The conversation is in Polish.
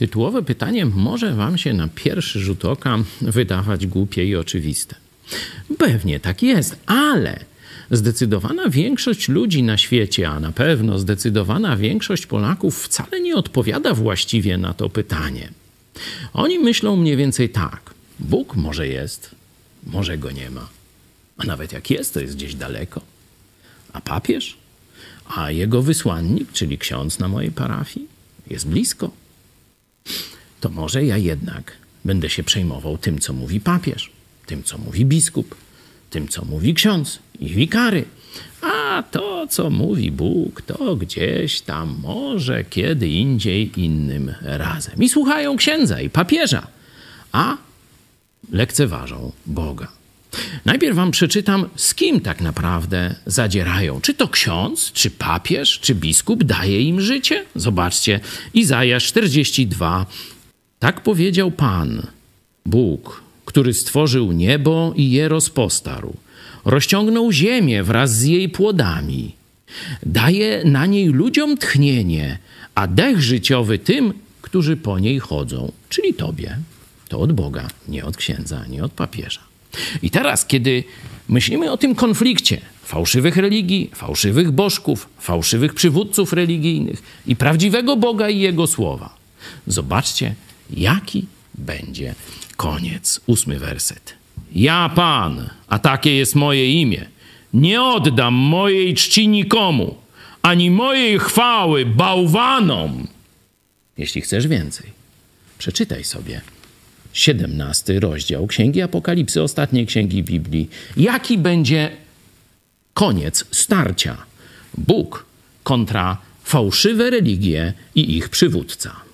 Tytułowe pytanie może Wam się na pierwszy rzut oka wydawać głupie i oczywiste. Pewnie tak jest, ale zdecydowana większość ludzi na świecie, a na pewno zdecydowana większość Polaków wcale nie odpowiada właściwie na to pytanie. Oni myślą mniej więcej tak: Bóg może jest, może go nie ma. A nawet jak jest, to jest gdzieś daleko. A papież? A jego wysłannik, czyli ksiądz na mojej parafii, jest blisko. To może ja jednak będę się przejmował tym, co mówi papież, tym, co mówi biskup, tym, co mówi ksiądz i wikary. A to, co mówi Bóg, to gdzieś tam może kiedy indziej innym razem. I słuchają księdza i papieża, a lekceważą Boga. Najpierw wam przeczytam, z kim tak naprawdę zadzierają. Czy to ksiądz, czy papież, czy biskup daje im życie? Zobaczcie, Izajasz 42. Tak powiedział Pan, Bóg, który stworzył niebo i je rozpostarł. Rozciągnął ziemię wraz z jej płodami. Daje na niej ludziom tchnienie, a dech życiowy tym, którzy po niej chodzą, czyli tobie. To od Boga, nie od księdza, nie od papieża. I teraz, kiedy myślimy o tym konflikcie fałszywych religii, fałszywych bożków, fałszywych przywódców religijnych i prawdziwego Boga i Jego słowa, zobaczcie, jaki będzie koniec. Ósmy werset. Ja, Pan, a takie jest moje imię, nie oddam mojej czci nikomu, ani mojej chwały bałwanom. Jeśli chcesz więcej, przeczytaj sobie 17 rozdział Księgi Apokalipsy, ostatniej księgi Biblii. Jaki będzie koniec starcia Bóg kontra fałszywe religie i ich przywódca?